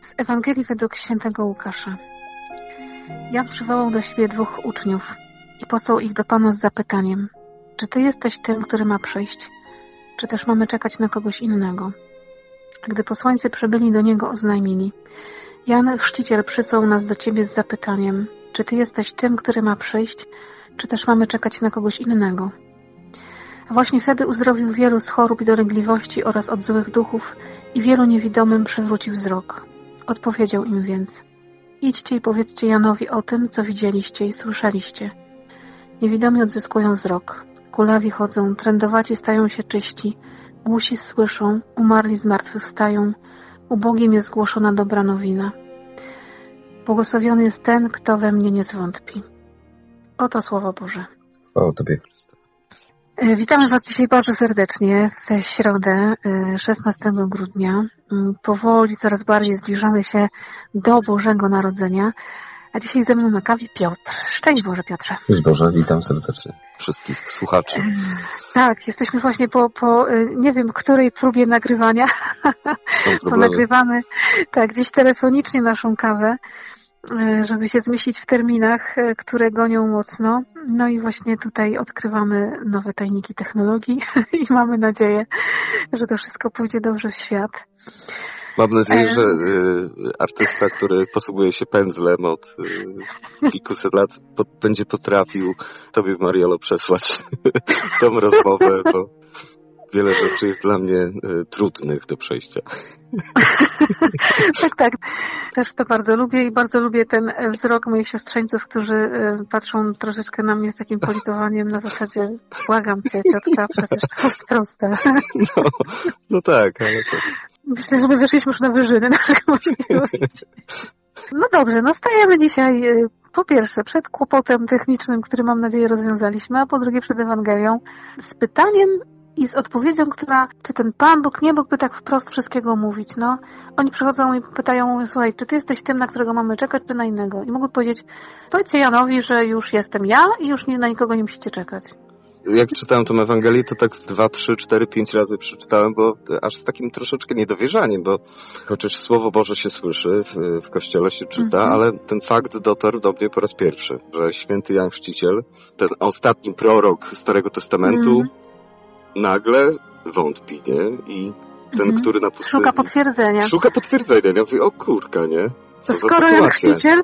Z Ewangelii według świętego Łukasza. Jan przywołał do siebie dwóch uczniów i posłał ich do Pana z zapytaniem, czy Ty jesteś tym, który ma przyjść, czy też mamy czekać na kogoś innego? Gdy posłańcy przybyli do niego, oznajmili, Jan Chrzciciel przysłał nas do Ciebie z zapytaniem, czy Ty jesteś tym, który ma przyjść, czy też mamy czekać na kogoś innego? Właśnie wtedy uzdrowił wielu z chorób i dolegliwości oraz od złych duchów i wielu niewidomym przywrócił wzrok. Odpowiedział im więc, idźcie i powiedzcie Janowi o tym, co widzieliście i słyszeliście. Niewidomi odzyskują wzrok, kulawi chodzą, trędowaci stają się czyści, głusi słyszą, umarli z martwych stają, ubogim jest zgłoszona dobra nowina. Błogosławiony jest ten, kto we mnie nie zwątpi. Oto Słowo Boże. O Tobie, Chryste. E, Witamy Was dzisiaj bardzo serdecznie w środę, e, 16 grudnia. Mm, Powoli coraz bardziej zbliżamy się do Bożego Narodzenia. A dzisiaj ze mną na kawie Piotr. Szczęść Boże, Piotrze. Cześć Boże, witam serdecznie wszystkich słuchaczy. Tak, jesteśmy właśnie po, po e, nie wiem, której próbie nagrywania. Są Bo problemy. nagrywamy tak, gdzieś telefonicznie naszą kawę, e, żeby się zmieścić w terminach, e, które gonią mocno. No i właśnie tutaj odkrywamy nowe tajniki technologii i mamy nadzieję, że to wszystko pójdzie dobrze w świat. Mam nadzieję, E. że artysta, który posługuje się pędzlem od kilkuset lat, będzie potrafił Tobie, Mariolo, przesłać tą rozmowę, bo wiele rzeczy jest dla mnie y, trudnych do przejścia. Tak, tak. Też to bardzo lubię i bardzo lubię ten e, wzrok moich siostrzeńców, którzy e, patrzą troszeczkę na mnie z takim politowaniem na zasadzie błagam cię, ciotka, przecież to jest proste. No, no tak, ale to Myślę, że my wyszliśmy już na wyżyny naszych możliwości. No dobrze, no stajemy dzisiaj y, po pierwsze przed kłopotem technicznym, który mam nadzieję rozwiązaliśmy, a po drugie przed Ewangelią z pytaniem i z odpowiedzią, która, czy ten Pan Bóg nie mógłby tak wprost wszystkiego mówić, no. Oni przychodzą i pytają, słuchaj, czy ty jesteś tym, na którego mamy czekać, czy na innego? I mogą powiedzieć, powiedzcie Janowi, że już jestem ja i już nie, na nikogo nie musicie czekać. jak czytałem tą Ewangelię, to tak dwa, trzy, cztery, pięć razy przeczytałem, bo aż z takim troszeczkę niedowierzaniem, bo chociaż Słowo Boże się słyszy, w, w Kościele się czyta, Mhm. ale ten fakt dotarł do mnie po raz pierwszy, że święty Jan Chrzciciel, ten ostatni prorok Starego Testamentu, Mhm. Nagle wątpi, nie? I ten, Mhm. który na pustyni... Szuka potwierdzenia. Szuka potwierdzenia. Ja mówię, o kurka, nie? Co To skoro sytuacja. Chrzciciel,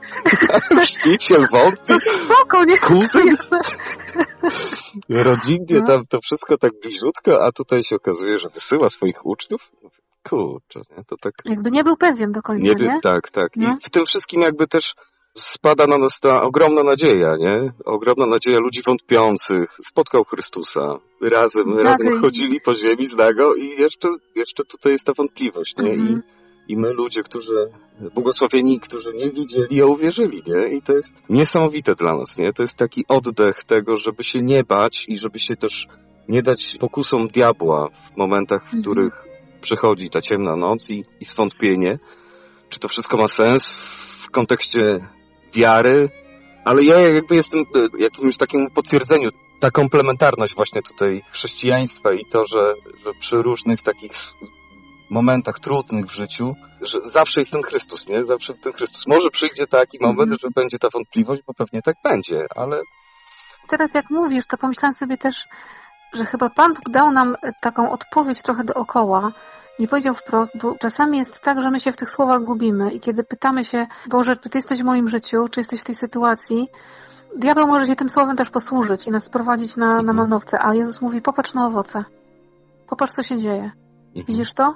Chrzciciel wątpi, to spoko, nie? kuzyn rodzinnie No. tam to wszystko tak bliziutko, a tutaj się okazuje, że wysyła swoich uczniów. Kurczę, nie? To tak Jakby nie był pewien do końca, nie nie? wiem, tak, tak. No. I w tym wszystkim jakby też spada na nas ta ogromna nadzieja, nie? Ogromna nadzieja ludzi wątpiących. Spotkał Chrystusa. Razem, Tak, razem i- chodzili po ziemi z nago i jeszcze, jeszcze tutaj jest ta wątpliwość, nie? I, Mhm. I my ludzie, którzy, błogosławieni, którzy nie widzieli, a uwierzyli, nie? I to jest niesamowite dla nas, nie? To jest taki oddech tego, żeby się nie bać i żeby się też nie dać pokusom diabła w momentach, w Mhm. których przychodzi ta ciemna noc i, i swątpienie. Czy to wszystko ma sens w kontekście wiary? Ale ja jakby jestem e, jakimś takim potwierdzeniu, ta komplementarność właśnie tutaj chrześcijaństwa i to, że, że przy różnych takich momentach trudnych w życiu, że zawsze jest ten Chrystus, nie? Zawsze jest ten Chrystus. Może przyjdzie taki moment, Mhm. że będzie ta wątpliwość, bo pewnie tak będzie, ale Teraz jak mówisz, to pomyślałam sobie też, że chyba Pan Bóg dał nam taką odpowiedź trochę dookoła. Nie powiedział wprost, bo czasami jest tak, że my się w tych słowach gubimy i kiedy pytamy się, Boże, czy Ty jesteś w moim życiu, czy jesteś w tej sytuacji, diabeł może się tym słowem też posłużyć i nas sprowadzić na, na Mhm. manowce, a Jezus mówi, popatrz na owoce. Popatrz, co się dzieje. Widzisz to?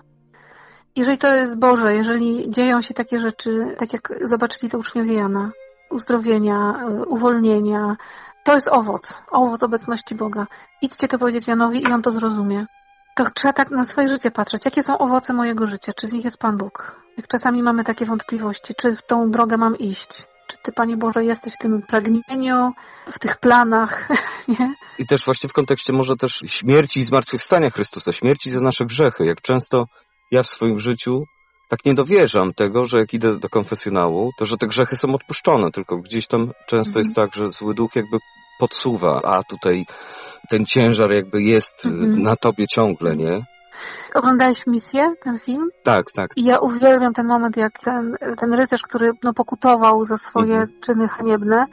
Jeżeli to jest Boże, jeżeli dzieją się takie rzeczy, tak jak zobaczyli to uczniowie Jana, uzdrowienia, y, uwolnienia, to jest owoc, owoc obecności Boga. Idźcie to powiedzieć Janowi i on to zrozumie. To trzeba tak na swoje życie patrzeć. Jakie są owoce mojego życia? Czy w nich jest Pan Bóg? Jak czasami mamy takie wątpliwości, czy w tą drogę mam iść? Czy Ty, Panie Boże, jesteś w tym pragnieniu, w tych planach, nie? I też właśnie w kontekście może też śmierci i zmartwychwstania Chrystusa, śmierci za nasze grzechy. Jak często ja w swoim życiu tak nie dowierzam tego, że jak idę do konfesjonału, to że te grzechy są odpuszczone, tylko gdzieś tam często Mhm. jest tak, że zły duch jakby podsuwa, a tutaj ten ciężar jakby jest Mhm. na tobie ciągle, nie? Oglądałeś misję, ten film? Tak, tak. I ja uwielbiam ten moment, jak ten, ten rycerz, który no, pokutował za swoje Mhm. czyny haniebne,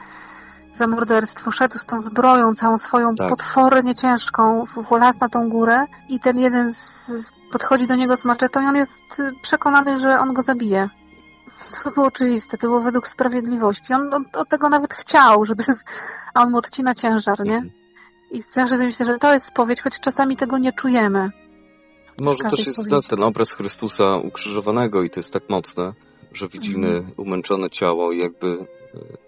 za morderstwo, szedł z tą zbroją, całą swoją Tak. potwornie ciężką, w las na tą górę i ten jeden z, z, podchodzi do niego z maczetą i on jest y, przekonany, że on go zabije. To było oczywiste, to było według sprawiedliwości. On od, od tego nawet chciał, żeby... A on mu odcina ciężar, nie? Mhm. I zawsze myślę, że to jest spowiedź, choć czasami tego nie czujemy. Może też jest nas ten obraz Chrystusa ukrzyżowanego i to jest tak mocne, że widzimy Mhm. umęczone ciało i jakby e,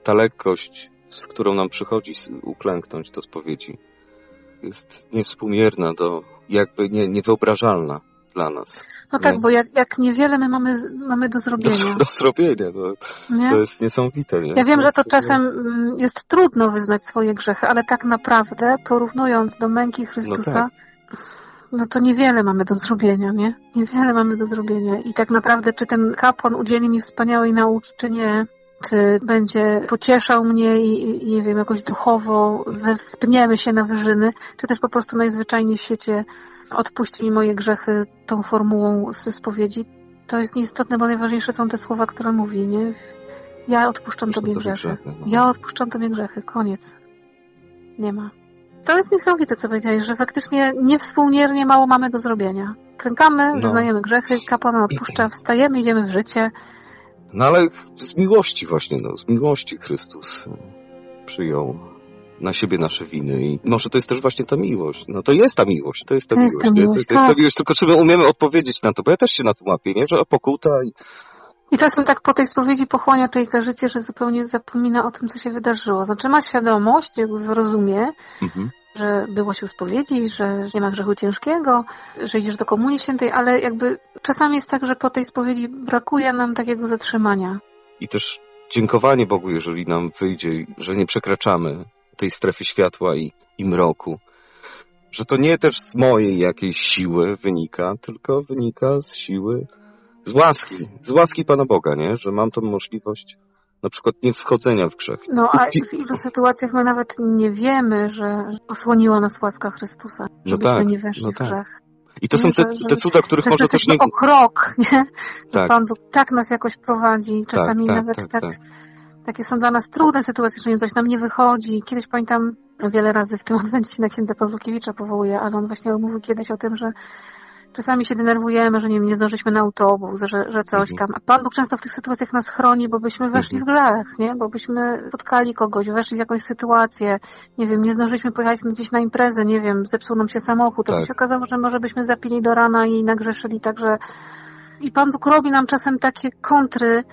ta lekkość, z którą nam przychodzi uklęknąć do spowiedzi, jest niewspółmierna do, jakby nie, niewyobrażalna dla nas. No tak, Nie. bo jak, jak niewiele my mamy, mamy do Do, zrobienia. do zrobienia, to, Nie? to jest niesamowite. Nie? Ja wiem, że to czasem mm, jest trudno wyznać swoje grzechy, ale tak naprawdę, porównując do męki Chrystusa, no to niewiele mamy do zrobienia, nie? Niewiele mamy do zrobienia. I tak naprawdę, czy ten kapłan udzieli mi wspaniałej nauki, czy nie, czy będzie pocieszał mnie i, i nie wiem, jakoś duchowo wespniemy się na wyżyny, czy też po prostu najzwyczajniej w świecie odpuści mi moje grzechy tą formułą ze spowiedzi. To jest nieistotne, bo najważniejsze są te słowa, które mówi, nie? Ja odpuszczam Odpuszczam Tobie grzechy. grzechy, no. Ja odpuszczam Tobie grzechy. Koniec. Nie ma. To jest niesamowite, co powiedziałeś, że faktycznie niewspółmiernie mało mamy do zrobienia. Klękamy, No. wyznajemy grzechy, kapłan odpuszcza, wstajemy, idziemy w życie. No ale z miłości właśnie, no, z miłości Chrystus przyjął na siebie nasze winy i może to jest też właśnie ta miłość. No to jest ta miłość, to jest ta To jest miłość. ta nie? miłość, to, to jest ta tak. miłość, tylko czy my umiemy odpowiedzieć na to, bo ja też się na to łapię, nie? Że pokuta i I czasem tak po tej spowiedzi pochłania człowieka życie, że zupełnie zapomina o tym, co się wydarzyło. Znaczy ma świadomość, jakby rozumie, mhm. że było się spowiedzi, że nie ma grzechu ciężkiego, że idziesz do Komunii Świętej, ale jakby czasami jest tak, że po tej spowiedzi brakuje nam takiego zatrzymania. i też dziękowanie Bogu, jeżeli nam wyjdzie, że nie przekraczamy tej strefy światła i, i mroku. Że to nie też z mojej jakiejś siły wynika, tylko wynika z siły, z łaski, z łaski Pana Boga, nie? Że mam tą możliwość na przykład nie wchodzenia w grzech. No a w ilu sytuacjach my nawet nie wiemy, że osłoniła nas łaska Chrystusa, żebyśmy tak, nie weszli no w tak. grzech. I to Nie, są te, te cuda, których może też nie... o krok, nie? Tak, Pan Bóg tak nas jakoś prowadzi. Czasami tak, nawet tak, tak, tak. Takie są dla nas trudne sytuacje, że coś nam nie wychodzi. Kiedyś pamiętam, wiele razy w tym adwencie się na księdza Pawlukiewicza powołuję, ale on właśnie mówił kiedyś o tym, że czasami się denerwujemy, że nie, nie zdążyliśmy na autobus, że, że coś Mhm. tam. A Pan Bóg często w tych sytuacjach nas chroni, bo byśmy weszli w grzech, nie? Bo byśmy spotkali kogoś, weszli w jakąś sytuację, nie wiem, nie zdążyliśmy pojechać gdzieś na imprezę, nie wiem, zepsuł nam się samochód, to by Tak. się okazało, że może byśmy zapili do rana i nagrzeszyli, także i Pan Bóg robi nam czasem takie kontry,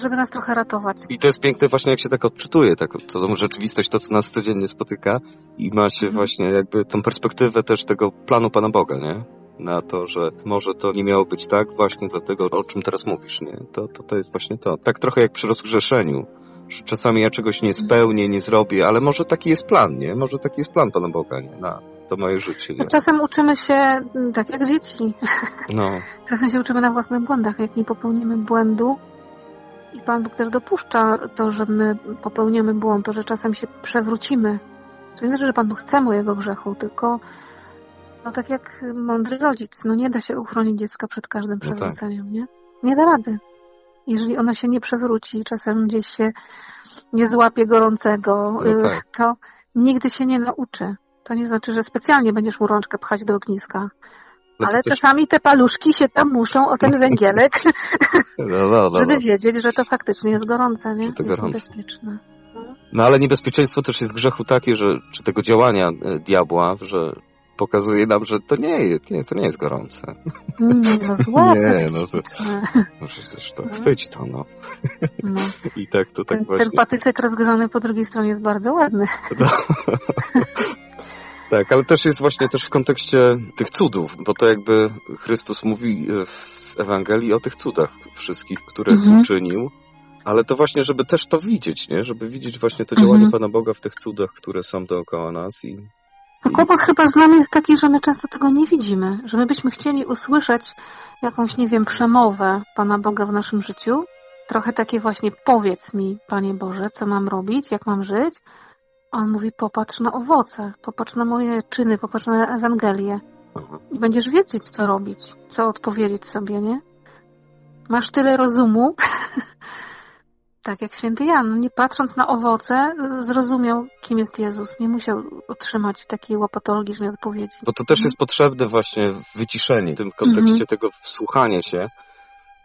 żeby nas trochę ratować. I to jest piękne właśnie, jak się tak odczytuje tak, to tą rzeczywistość, to co nas codziennie spotyka i ma się Mhm. właśnie jakby tą perspektywę też tego planu Pana Boga, nie? Na to, że może to nie miało być tak właśnie dlatego, o czym teraz mówisz, nie? To, to, to jest właśnie to. Tak trochę jak przy rozgrzeszeniu, że czasami ja czegoś nie spełnię, nie zrobię, ale może taki jest plan, nie? Może taki jest plan Pana Boga, nie? Na to moje życie, nie? Czasem uczymy się mm, tak jak dzieci. No, Czasem się uczymy na własnych błędach. Jak nie popełnimy błędu i Pan Bóg też dopuszcza to, że my popełniamy błąd, to, że czasem się przewrócimy. To nie znaczy, że Pan Bóg chce mojego grzechu, tylko no tak jak mądry rodzic, no nie da się uchronić dziecka przed każdym tak. przewróceniem, nie? Nie da rady. Jeżeli ono się nie przewróci, czasem gdzieś się nie złapie gorącego, No y, tak. to nigdy się nie nauczy. To nie znaczy, że specjalnie będziesz mu rączkę pchać do ogniska. No Ale też- czasami te paluszki się tam muszą o ten węgielek, no, no, no, żeby no. wiedzieć, że to faktycznie jest gorące, nie? Że to jest gorące. niebezpieczne. No ale niebezpieczeństwo też jest grzechu takie, że, czy tego działania e, diabła, że pokazuje nam, że to nie, jest- nie, to nie jest gorące. Mm, no złe, Nie, to no to-. No przecież to No. chwyć to, no. No. I tak to tak Ten, właśnie. ten patyczek rozgrzany po drugiej stronie jest bardzo ładny. No. Tak, ale też jest właśnie też w kontekście tych cudów, bo to jakby Chrystus mówi e, w Ewangelii o tych cudach wszystkich, które Mhm. uczynił. Ale to właśnie, żeby też to widzieć, nie? Żeby widzieć właśnie to działanie Mhm. Pana Boga w tych cudach, które są dookoła nas i, To kłopot chyba z nami jest taki, że my często tego nie widzimy. Że my byśmy chcieli usłyszeć jakąś, nie wiem, przemowę Pana Boga w naszym życiu. Trochę takie właśnie powiedz mi, Panie Boże, co mam robić, jak mam żyć. On mówi, popatrz na owoce, popatrz na moje czyny, popatrz na Ewangelię. Aha. I będziesz wiedzieć, co robić, co odpowiedzieć sobie, nie? Masz tyle rozumu, tak jak święty Jan, nie patrząc na owoce, zrozumiał, kim jest Jezus. Nie musiał otrzymać takiej łopatologicznej odpowiedzi. Bo to też jest potrzebne właśnie wyciszenie w tym kontekście Mhm. tego wsłuchania się.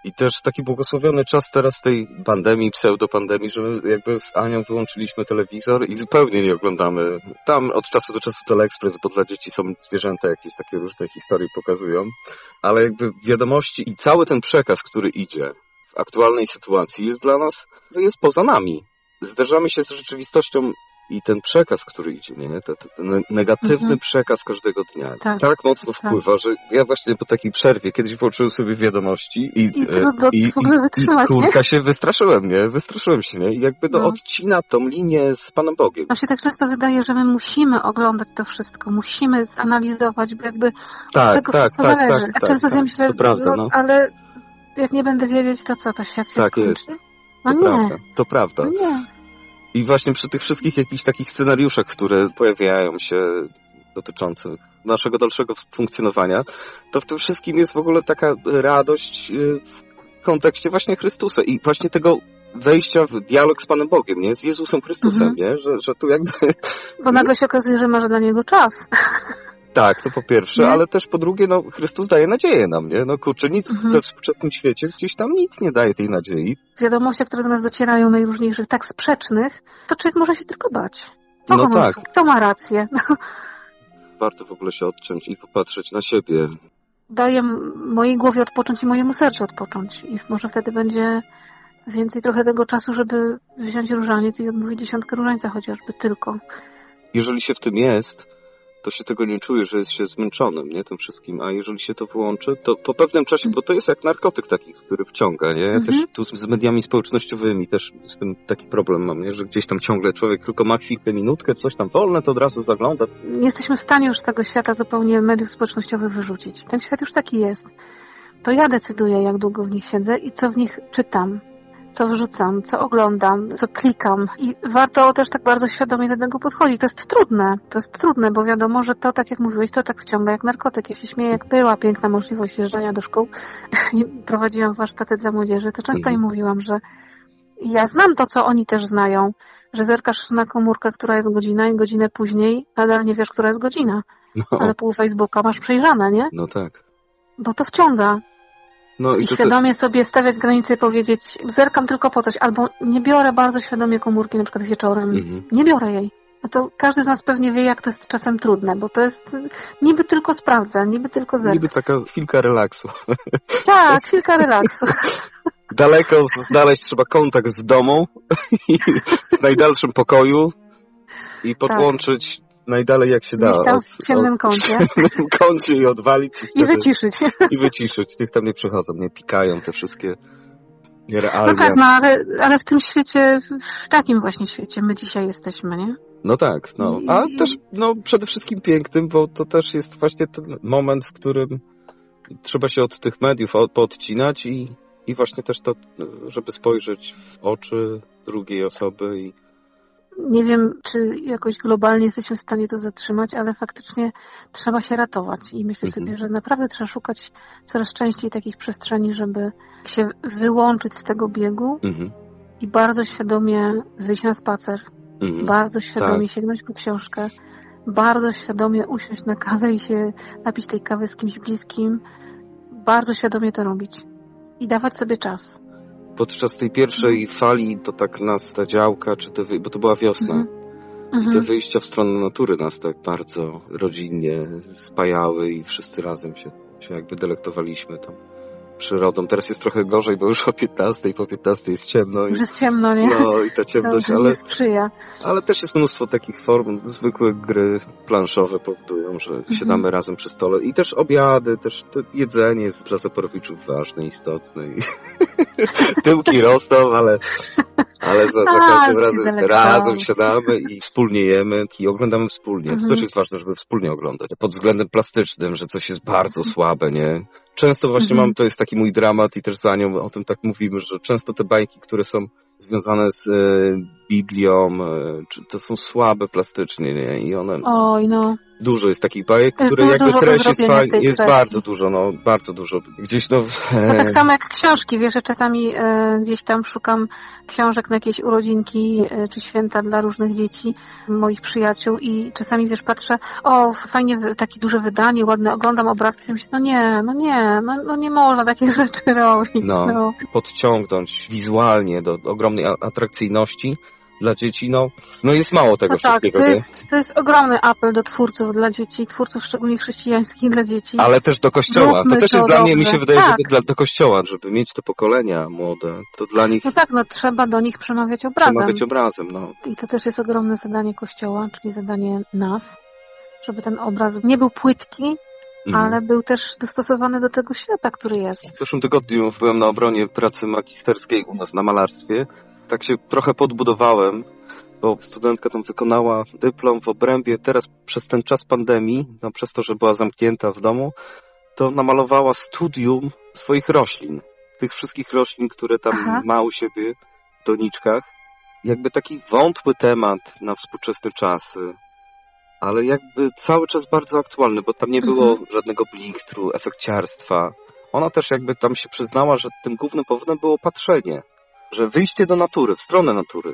I też taki błogosławiony czas teraz tej pandemii, pseudopandemii, że jakby z Anią wyłączyliśmy telewizor i zupełnie nie oglądamy. Tam od czasu do czasu Teleexpress, bo dla dzieci są zwierzęta, jakieś takie różne historie pokazują. Ale jakby wiadomości i cały ten przekaz, który idzie w aktualnej sytuacji jest dla nas, jest poza nami. Zderzamy się z rzeczywistością i ten przekaz, który idzie, nie? Ten, ten negatywny Mhm. przekaz każdego dnia Tak. tak mocno Tak. wpływa, że ja właśnie po takiej przerwie kiedyś włączyłem sobie wiadomości i, I e, trudno ogóle wytrzymać, nie? kurka się wystraszyłem, nie? Wystraszyłem się, nie? I jakby to No. odcina tą linię z Panem Bogiem. Nam się tak często wydaje, że my musimy oglądać to wszystko, musimy zanalizować, bo jakby od Tak, tego tak, wszystko tak, zależy. tak, A tak, często sobie tak. myślę, To prawda, no. ale jak nie będę wiedzieć, to co, to świat się Tak skończy? jest. No To nie, prawda, to prawda. no nie. I właśnie przy tych wszystkich jakichś takich scenariuszach, które pojawiają się dotyczących naszego dalszego funkcjonowania, to w tym wszystkim jest w ogóle taka radość y, w kontekście właśnie Chrystusa i właśnie tego wejścia w dialog z Panem Bogiem, nie? Z Jezusem Chrystusem, Mhm. nie? Że, że tu jakby Bo nagle się okazuje, że masz dla niego czas. Tak, to po pierwsze, Nie? ale też po drugie, no Chrystus daje nadzieję nam, nie? No kurczę, nic Mhm. we współczesnym świecie, gdzieś tam nic nie daje tej nadziei. Wiadomości, które do nas docierają, najróżniejszych, tak sprzecznych, to człowiek może się tylko bać. Kogo No tak. Kto ma rację? Warto w ogóle się odciąć i popatrzeć na siebie. Daję mojej głowie odpocząć i mojemu sercu odpocząć. I może wtedy będzie więcej trochę tego czasu, żeby wziąć różaniec i odmówić dziesiątkę różańca chociażby tylko. Jeżeli się w tym jest, to się tego nie czuje, że jest się zmęczonym, nie? Tym wszystkim. A jeżeli się to włączy, to po pewnym czasie, bo to jest jak narkotyk taki, który wciąga, nie? Ja Mhm. też tu z, z mediami społecznościowymi też z tym taki problem mam, nie? Że gdzieś tam ciągle człowiek tylko ma chwilkę, minutkę, coś tam wolne, to od razu zagląda. Nie jesteśmy w stanie już z tego świata zupełnie mediów społecznościowych wyrzucić. Ten świat już taki jest. To ja decyduję, jak długo w nich siedzę i co w nich czytam, co wrzucam, co oglądam, co klikam. I warto też tak bardzo świadomie do tego podchodzić. To jest trudne. To jest trudne, bo wiadomo, że to, tak jak mówiłeś, to tak wciąga jak narkotyk. Ja się śmieję, jak była piękna możliwość jeżdżania do szkół i prowadziłam warsztaty dla młodzieży, to często Mhm. im mówiłam, że ja znam to, co oni też znają, że zerkasz na komórkę, która jest godzina i godzinę później nadal nie wiesz, która jest godzina. No, Ale pół Facebooka masz przejrzane, nie? no tak. Bo to wciąga. No I i to, to, świadomie sobie stawiać granice i powiedzieć, zerkam tylko po coś, albo nie biorę bardzo świadomie komórki, na przykład wieczorem. mhm. Nie biorę jej. No to każdy z nas pewnie wie, jak to jest czasem trudne, bo to jest niby tylko sprawdza, niby tylko zerk. Niby taka chwilka relaksu. Tak, chwilka relaksu. Daleko znaleźć trzeba kontakt z domą w najdalszym pokoju i podłączyć najdalej jak się da. Gdzieś tam od- w ciemnym kącie. W ciemnym kącie i odwalić i, I wyciszyć. i wyciszyć. Niech tam nie przychodzą, nie pikają te wszystkie No nierealne. tak, no ale, ale w tym świecie, w- takim właśnie świecie my dzisiaj jesteśmy, nie? No tak, no. A I- też no, przede wszystkim pięknym, bo to też jest właśnie ten moment, w którym trzeba się od tych mediów od- poodcinać i, i właśnie też to, żeby spojrzeć w oczy drugiej osoby i Nie wiem, czy jakoś globalnie jesteśmy w stanie to zatrzymać, ale faktycznie trzeba się ratować. I myślę Mhm. sobie, że naprawdę trzeba szukać coraz częściej takich przestrzeni, żeby się wyłączyć z tego biegu mhm, i bardzo świadomie wyjść na spacer, mhm. bardzo świadomie tak. sięgnąć po książkę, bardzo świadomie usiąść na kawę i się napić tej kawy z kimś bliskim, bardzo świadomie to robić i dawać sobie czas. Podczas tej pierwszej fali to tak nas ta działka, czy te, bo to była wiosna, Mhm. i te Mhm. wyjścia w stronę natury nas tak bardzo rodzinnie spajały i wszyscy razem się, się jakby delektowaliśmy tą przyrodą. Teraz jest trochę gorzej, bo już o 15, po 15 jest ciemno i, Już jest ciemno, nie? no, i ta ciemność, Dobrze, ale, nie sprzyja. ale też jest mnóstwo takich form. Zwykłe gry planszowe powodują, że Mhm. siadamy razem przy stole i też obiady, też to jedzenie jest dla Zaporowiczów ważne, istotne i tyłki rosną, ale ale za, za A, każdym razem razem siadamy i wspólnie jemy i oglądamy wspólnie. To Mhm. też jest ważne, żeby wspólnie oglądać. Pod względem plastycznym, że coś jest bardzo słabe, nie? Często właśnie Mhm. mam, to jest taki mój dramat i też za nią o tym tak mówimy, że często te bajki, które są związane z e, Biblią, e, to są słabe plastycznie, nie? I one... Oj, no. Dużo jest takich bajek, Jest które jakby treść jest, tej jest bardzo dużo, no, bardzo dużo. Gdzieś no... No tak samo jak książki, wiesz, że czasami e, gdzieś tam szukam książek na jakieś urodzinki e, czy święta dla różnych dzieci, moich przyjaciół i czasami, wiesz, patrzę, o, fajnie, takie duże wydanie, ładne, oglądam obrazki i myślę, no nie, no nie, no, no nie można takich rzeczy robić, No. no. podciągnąć wizualnie do ogromnej atrakcyjności dla dzieci, no, no jest mało tego No tak, wszystkiego, to nie? jest, to jest ogromny apel do twórców dla dzieci, twórców szczególnie chrześcijańskich dla dzieci. Ale też do kościoła. Zróbmy to też to jest dla mnie, mi dobrze. się wydaje, Tak. że dla, do kościoła, żeby mieć te pokolenia młode, to dla nich No tak, no trzeba do nich przemawiać obrazem. przemawiać obrazem, no. I to też jest ogromne zadanie Kościoła, czyli zadanie nas, żeby ten obraz nie był płytki, Mhm. ale był też dostosowany do tego świata, który jest. W zeszłym tygodniu byłem na obronie pracy magisterskiej u nas na malarstwie. Tak się trochę podbudowałem, bo studentka tam wykonała dyplom w obrębie. Teraz przez ten czas pandemii, no przez to, że była zamknięta w domu, to namalowała studium swoich roślin. Tych wszystkich roślin, które tam Aha. ma u siebie w doniczkach. Jakby taki wątły temat na współczesne czasy, ale jakby cały czas bardzo aktualny, bo tam nie było żadnego blinktru, efekciarstwa. Ona też jakby tam się przyznała, że tym głównym powodem było patrzenie, że wyjście do natury, w stronę natury.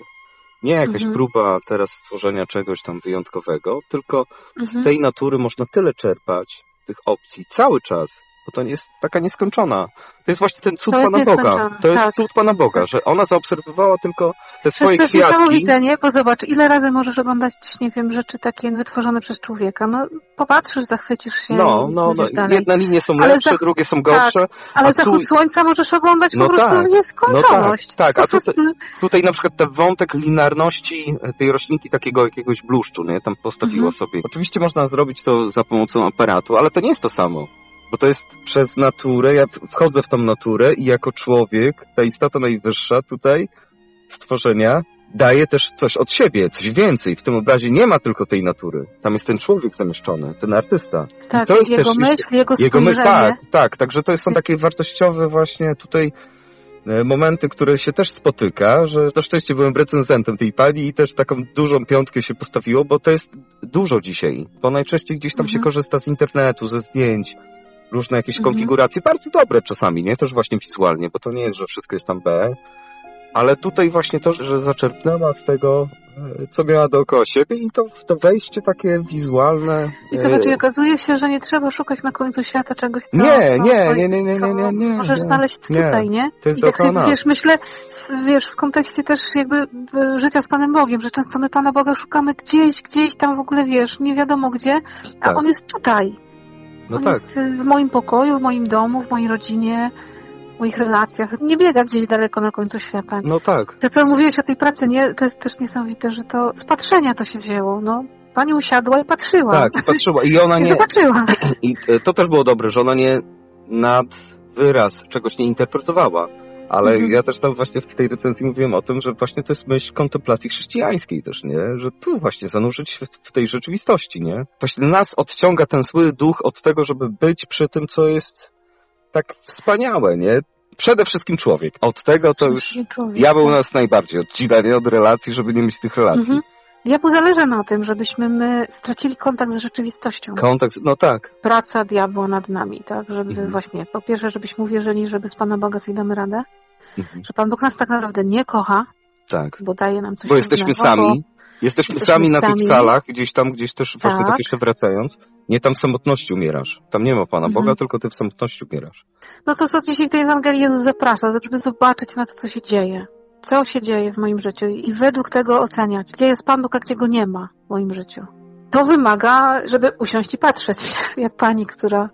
Nie jakaś Mhm. próba teraz stworzenia czegoś tam wyjątkowego, tylko z Mhm. tej natury można tyle czerpać, tych opcji, cały czas, bo to jest taka nieskończona. To jest właśnie ten cud To jest Pana Boga. To jest tak. cud Pana Boga, że ona zaobserwowała tylko te To swoje jest też kwiatki. niesamowite, nie? Bo zobacz, ile razy możesz oglądać, nie wiem, rzeczy takie wytworzone przez człowieka. No, popatrzysz, zachwycisz się No, no, no. dalej. Jedne linie są Ale lepsze, za- drugie są gorsze. Ale a tu- zachód słońca możesz oglądać No po prostu tak, nieskończoność. no tak, tak, To a prostu- Tutaj na przykład ten wątek linarności tej roślinki takiego jakiegoś bluszczu, nie? Tam postawiła Mhm. sobie. Oczywiście można zrobić to za pomocą aparatu, ale to nie jest to samo. Bo to jest przez naturę, ja wchodzę w tą naturę i jako człowiek, ta istota najwyższa tutaj stworzenia daje też coś od siebie, coś więcej. W tym obrazie nie ma tylko tej natury. Tam jest ten człowiek zamieszczony, ten artysta. tak, to jest jego też- myśl, jego Jego my, spojrzenie. tak, tak, także to są takie wartościowe właśnie tutaj e, momenty, które się też spotyka, że na szczęście byłem recenzentem tej pani i też taką dużą piątkę się postawiło, bo to jest dużo dzisiaj, bo najczęściej gdzieś tam się Mhm. korzysta z internetu, ze zdjęć, różne jakieś Mhm. konfiguracje, bardzo dobre czasami, nie? Też właśnie wizualnie, bo to nie jest, że wszystko jest tam B, ale tutaj właśnie to, że zaczerpnęła z tego, e, co miała dookoła siebie i to, to wejście takie wizualne. I e, zobacz, i okazuje się, że nie trzeba szukać na końcu świata czegoś, co, Nie, co, nie, co, nie, nie, nie, nie, nie, nie, możesz nie. znaleźć tutaj, nie? To jest I tak sobie, wiesz, myślę, w- wiesz, w kontekście też jakby w- życia z Panem Bogiem, że często my Pana Boga szukamy gdzieś, gdzieś tam w ogóle, wiesz, nie wiadomo gdzie, a Tak. On jest tutaj. No On tak. jest y, w moim pokoju, w moim domu, w mojej rodzinie, w moich relacjach. Nie biega gdzieś daleko na końcu świata. No tak. To, co mówiłeś o tej pracy, nie? To jest też niesamowite, że to z patrzenia to się wzięło, no. Pani usiadła i patrzyła. Tak, i patrzyła. I ona I nie. zobaczyła. I e, to też było dobre, że ona nie nad wyraz czegoś nie interpretowała. Ale Mhm. ja też tam właśnie w tej recenzji mówiłem o tym, że właśnie to jest myśl kontemplacji chrześcijańskiej też, nie? Że tu właśnie zanurzyć się w, tej rzeczywistości, nie? Właśnie nas odciąga ten zły duch od tego, żeby być przy tym, co jest tak wspaniałe, nie? Przede wszystkim człowiek. Od tego to już człowiek, diabeł tak. nas najbardziej odcina, nie? Od relacji, żeby nie mieć tych relacji. Mhm. Diabłu zależy na tym, żebyśmy my stracili kontakt z rzeczywistością. Kontakt, no tak. Praca diabła nad nami, tak? Żeby Mhm. właśnie, po pierwsze, żebyśmy uwierzyli, żeby z Pana Boga sobie damy radę, Mhm. że Pan Bóg nas tak naprawdę nie kocha, Tak. bo daje nam coś Bo jesteśmy różnego, sami. Jesteśmy jesteśmy sami na tych salach, gdzieś tam, gdzieś też właśnie Tak. tak jeszcze wracając. Nie tam w samotności umierasz. Tam nie ma Pana Mhm. Boga, tylko ty w samotności umierasz. No to co dzisiaj w tej Ewangelii Jezus zaprasza, żeby zobaczyć na to, co się dzieje. Co się dzieje w moim życiu i według tego oceniać, gdzie jest Pan Bóg, a gdzie go nie ma w moim życiu. To wymaga, żeby usiąść i patrzeć, jak pani, która,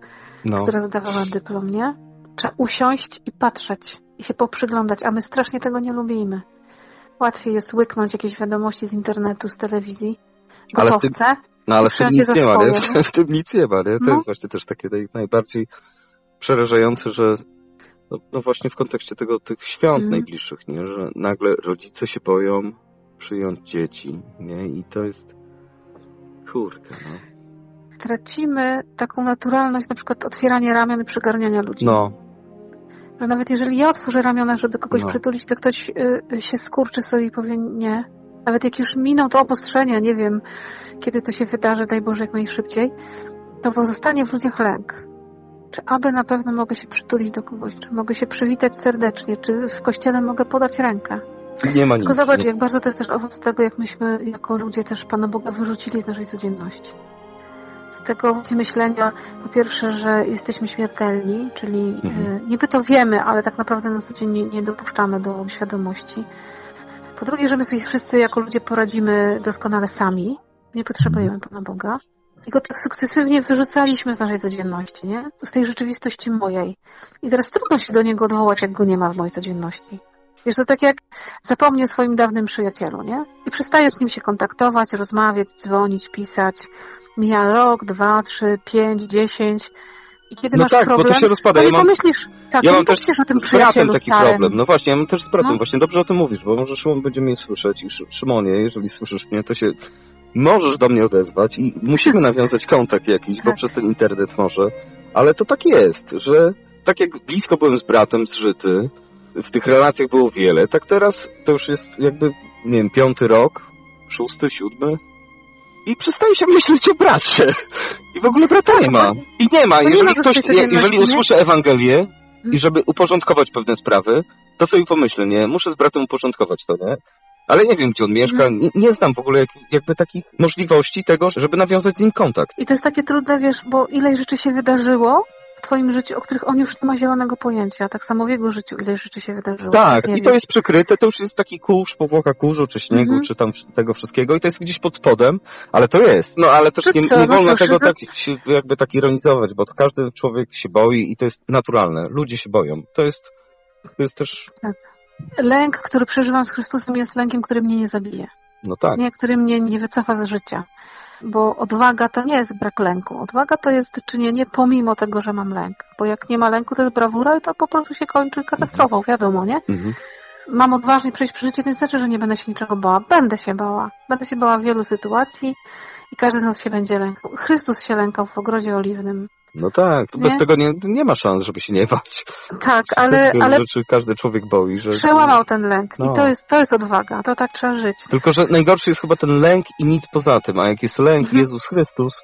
No. która zdawała dyplom, nie? Trzeba usiąść i patrzeć i się poprzyglądać, a my strasznie tego nie lubimy. Łatwiej jest łyknąć jakieś wiadomości z internetu, z telewizji, Ale gotowce. No ale w tym nic nie ma, nie? W tym nic nie ma, nie? To No. jest właśnie też takie naj, najbardziej przerażające, że no, no właśnie w kontekście tego tych świąt Mhm. najbliższych, nie? Że nagle rodzice się boją przyjąć dzieci, nie? I to jest kurka, no. Tracimy taką naturalność, na przykład otwieranie ramion i przygarniania ludzi. No, Że nawet jeżeli ja otworzę ramiona, żeby kogoś No. przytulić, to ktoś y, się skurczy sobie i powie nie. Nawet jak już miną to obostrzenia, nie wiem, kiedy to się wydarzy, daj Boże, jak najszybciej, to pozostanie w ludziach lęk. Czy aby na pewno mogę się przytulić do kogoś, czy mogę się przywitać serdecznie, czy w kościele mogę podać rękę. Nie ma nic. Tylko zobacz, nie. jak bardzo to jest też owoc tego, jak myśmy jako ludzie też Pana Boga wyrzucili z naszej codzienności. Z tego myślenia, po pierwsze, że jesteśmy śmiertelni, czyli Mhm. e, niby to wiemy, ale tak naprawdę na co dzień nie, nie dopuszczamy do świadomości. Po drugie, że my sobie wszyscy jako ludzie poradzimy doskonale sami, nie potrzebujemy Pana Boga. I go tak sukcesywnie wyrzucaliśmy z naszej codzienności, nie? Z tej rzeczywistości mojej. I teraz trudno się do niego odwołać, jak go nie ma w mojej codzienności. Wiesz, to tak jak zapomnij o swoim dawnym przyjacielu, nie? I przestajesz z nim się kontaktować, rozmawiać, dzwonić, pisać. Mija rok, dwa, trzy, pięć, dziesięć. I kiedy No masz tak, bo to problem, się rozpada. to Ja nie mam- pomyślisz, tak, Ja nie mam też o tym z bratem taki starym. problem. No właśnie, ja mam też z bratem. No. Właśnie dobrze o tym mówisz, bo może Szymon będzie mnie słyszeć i Szy- Szymonie, jeżeli słyszysz mnie, to się możesz do mnie odezwać i musimy nawiązać kontakt jakiś, bo Tak. przez ten internet może. Ale to tak jest, że tak jak blisko byłem z bratem zżyty, w tych relacjach było wiele, tak teraz to już jest jakby, nie wiem, piąty rok, szósty, siódmy i przestaje się myśleć o bracie. I w ogóle brata nie ma. I nie ma. Jeżeli ktoś, jeżeli usłyszę Ewangelię i żeby uporządkować pewne sprawy, to sobie pomyślę, nie, muszę z bratem uporządkować to, nie? Ale nie wiem, gdzie on mieszka, Mhm. nie, nie znam w ogóle jak, jakby takich możliwości tego, żeby nawiązać z nim kontakt. I to jest takie trudne, wiesz, bo ile rzeczy się wydarzyło w twoim życiu, o których on już nie ma zielonego pojęcia. Tak samo w jego życiu, ile rzeczy się wydarzyło. Tak, i to jest przykryte, to już jest taki kurz, powłoka kurzu, czy śniegu, Mhm. czy tam tego wszystkiego i to jest gdzieś pod spodem, ale to jest. No ale też nie, nie no wolno tego tak jakby tak ironizować, bo to każdy człowiek się boi i to jest naturalne. Ludzie się boją. To jest, to jest też, Lęk, który przeżywam z Chrystusem jest lękiem, który mnie nie zabije. no tak. Nie, który mnie nie wycofa z życia. Bo odwaga to nie jest brak lęku. Odwaga to jest czynienie pomimo tego, że mam lęk. Bo jak nie ma lęku, to jest brawura i to po prostu się kończy katastrofą, wiadomo, nie? Mhm. Mam odważnie przejść przez życie, to nie znaczy, że nie będę się niczego bała. Będę się bała. Będę się bała wielu sytuacji i każdy z nas się będzie lękał. Chrystus się lękał w ogrodzie oliwnym. No tak, to Nie? bez tego nie, nie ma szans, żeby się nie bać. Tak, ale, ale rzeczy każdy człowiek boi, że... przełamał ten lęk. No. I to jest, to jest odwaga. To tak trzeba żyć. Tylko, że najgorszy jest chyba ten lęk i nic poza tym, a jak jest lęk Mhm. Jezus Chrystus,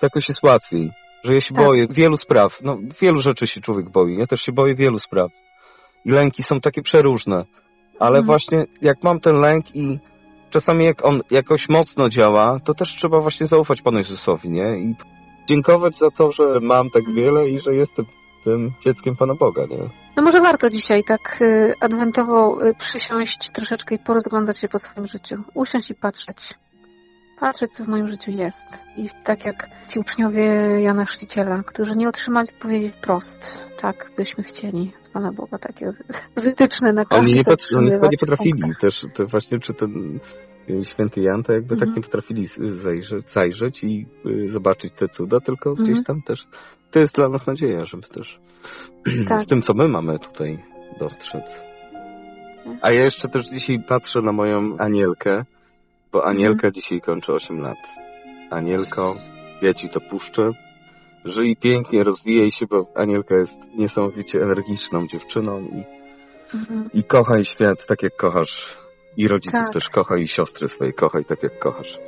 to jakoś jest łatwiej. Że ja się Tak. boję wielu spraw, no wielu rzeczy się człowiek boi, ja też się boję wielu spraw. I lęki są takie przeróżne, ale Mhm. właśnie jak mam ten lęk i czasami jak on jakoś mocno działa, to też trzeba właśnie zaufać Panu Jezusowi, nie? I dziękować za to, że mam tak wiele i że jestem tym dzieckiem Pana Boga, nie? No może warto dzisiaj tak y, adwentowo y, przysiąść troszeczkę i porozglądać się po swoim życiu. Usiąść i patrzeć. Patrzeć, co w moim życiu jest. I tak jak ci uczniowie Jana Chrzciciela, którzy nie otrzymali odpowiedzi wprost, tak byśmy chcieli od Pana Boga, takie wytyczne na każdy Oni, nie, pot, oni nie potrafili punktach. też, to właśnie czy ten święty Jan, to jakby tak Mhm. nie potrafili zajrzeć, zajrzeć i y, zobaczyć te cuda, tylko Mhm. gdzieś tam też, to jest dla nas nadzieja, żeby też Tak. w tym, co my mamy tutaj dostrzec. Tak. A ja jeszcze też dzisiaj patrzę na moją Anielkę, bo Mhm. Anielka dzisiaj kończy 8 lat. Anielko, ja ci to puszczę. Żyj pięknie, rozwijaj się, bo Anielka jest niesamowicie energiczną dziewczyną i Mhm. i kochaj świat tak jak kochasz. I rodziców Tak. też kochaj, i siostry swoje kochaj tak jak kochasz.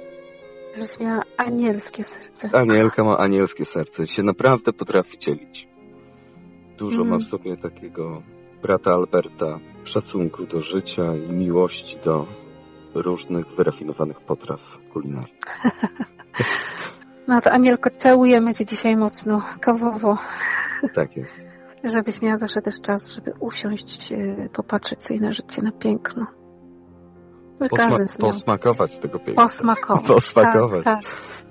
Żeś miała anielskie serce. Anielka ma anielskie serce, się naprawdę potrafi dzielić. Dużo Mhm. ma w sobie takiego brata Alberta, szacunku do życia i miłości do różnych wyrafinowanych potraw kulinarnych. No to Anielko, całujemy Cię dzisiaj mocno, kawowo, Tak jest. żebyś miała zawsze też czas, żeby usiąść, e, popatrzeć sobie na życie, na piękno. Posma- posmakować tego piękna. Posmakować. Posmakować. Tak,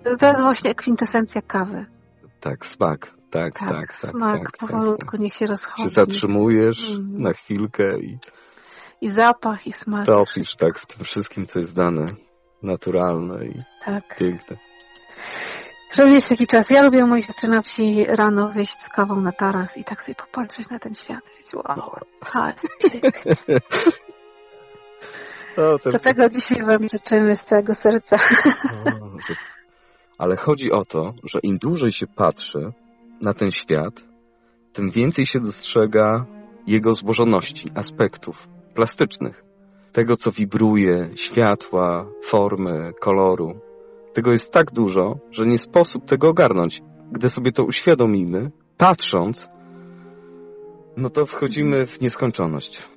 tak. To jest właśnie kwintesencja kawy. Tak, smak. Tak, Tak, tak, tak. smak tak, tak, powolutku tak. niech się rozchodzi. Się zatrzymujesz Mhm. na chwilkę i I zapach, i smak. topisz tak w tym wszystkim, co jest dane. Naturalne i Tak. piękne. Żeby mieć taki czas. Ja lubię mojej siostry na wsi rano wyjść z kawą na taras i tak sobie popatrzeć na ten świat. Wiecie, wow, to jest pięknie. No, Do tego dzisiaj Wam życzymy z całego serca. Ale chodzi o to, że im dłużej się patrzy na ten świat, tym więcej się dostrzega jego złożoności, aspektów plastycznych. tego, co wibruje, światła, formy, koloru. Tego jest tak dużo, że nie sposób tego ogarnąć. Gdy sobie to uświadomimy, patrząc, no to wchodzimy w nieskończoność.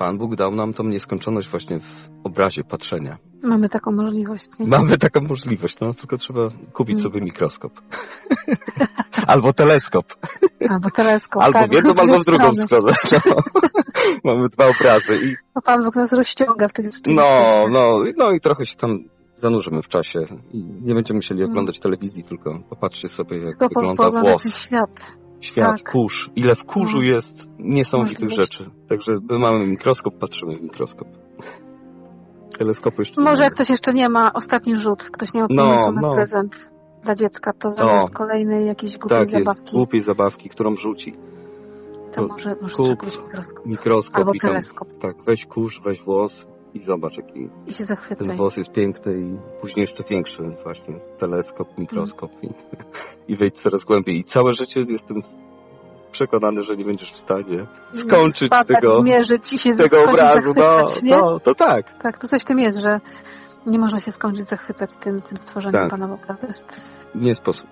Pan Bóg dał nam tą nieskończoność właśnie w obrazie patrzenia. Mamy taką możliwość. Nie? Mamy taką możliwość, no tylko trzeba kupić Mm. sobie mikroskop. albo teleskop. Albo teleskop. Albo tak, w jedną, albo w drugą stronę. No. Mamy dwa obrazy i No Pan Bóg nas rozciąga w tych no, no, no i trochę się tam zanurzymy w czasie i nie będziemy musieli Mm. oglądać telewizji, tylko popatrzcie sobie, jak Tylko wygląda włos, świat. Świat, tak. kurz. Ile w kurzu No. jest niesamowitych Możliwości. rzeczy. Także my mamy mikroskop, patrzymy w mikroskop. Teleskopu jeszcze Może jak ktoś jeszcze nie ma, ostatni rzut, ktoś nie ma No, no. prezent dla dziecka, to No. zamiast kolejnej jakiejś głupiej Tak jest, zabawki, głupiej zabawki, którą rzuci. to może, może kup. mikroskop. Mikroskop Albo i tam, teleskop tak, weź kurz, weź włos i zobacz, jaki i się ten zachwycaj. włos jest piękny i później jeszcze większy właśnie. Teleskop, mikroskop i, i wejdź coraz głębiej. I całe życie jestem przekonany, że nie będziesz w stanie skończyć tego, zmierzyć i się tego obrazu. No, zachwycać, no, to tak. Tak, to coś w tym jest, że nie można się skończyć zachwycać tym, tym stworzeniem Tak. Pana Boga. To jest... Nie sposób.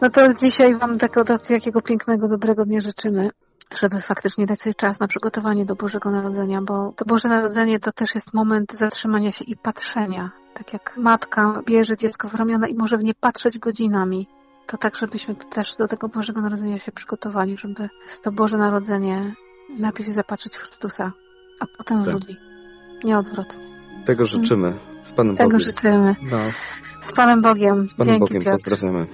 No to dzisiaj Wam do, takiego pięknego, dobrego dnia życzymy, żeby faktycznie dać sobie czas na przygotowanie do Bożego Narodzenia, bo to Boże Narodzenie to też jest moment zatrzymania się i patrzenia. Tak jak matka bierze dziecko w ramiona i może w nie patrzeć godzinami, to tak, żebyśmy też do tego Bożego Narodzenia się przygotowali, żeby to Boże Narodzenie najpierw się zapatrzeć w Chrystusa, a potem w Tak. ludzi. Nie odwrotnie. Tego życzymy. Z Panem Tego Bogiem. życzymy. No, Z Panem Bogiem. z Panem Dzięki Bogiem Piotr. pozdrawiamy.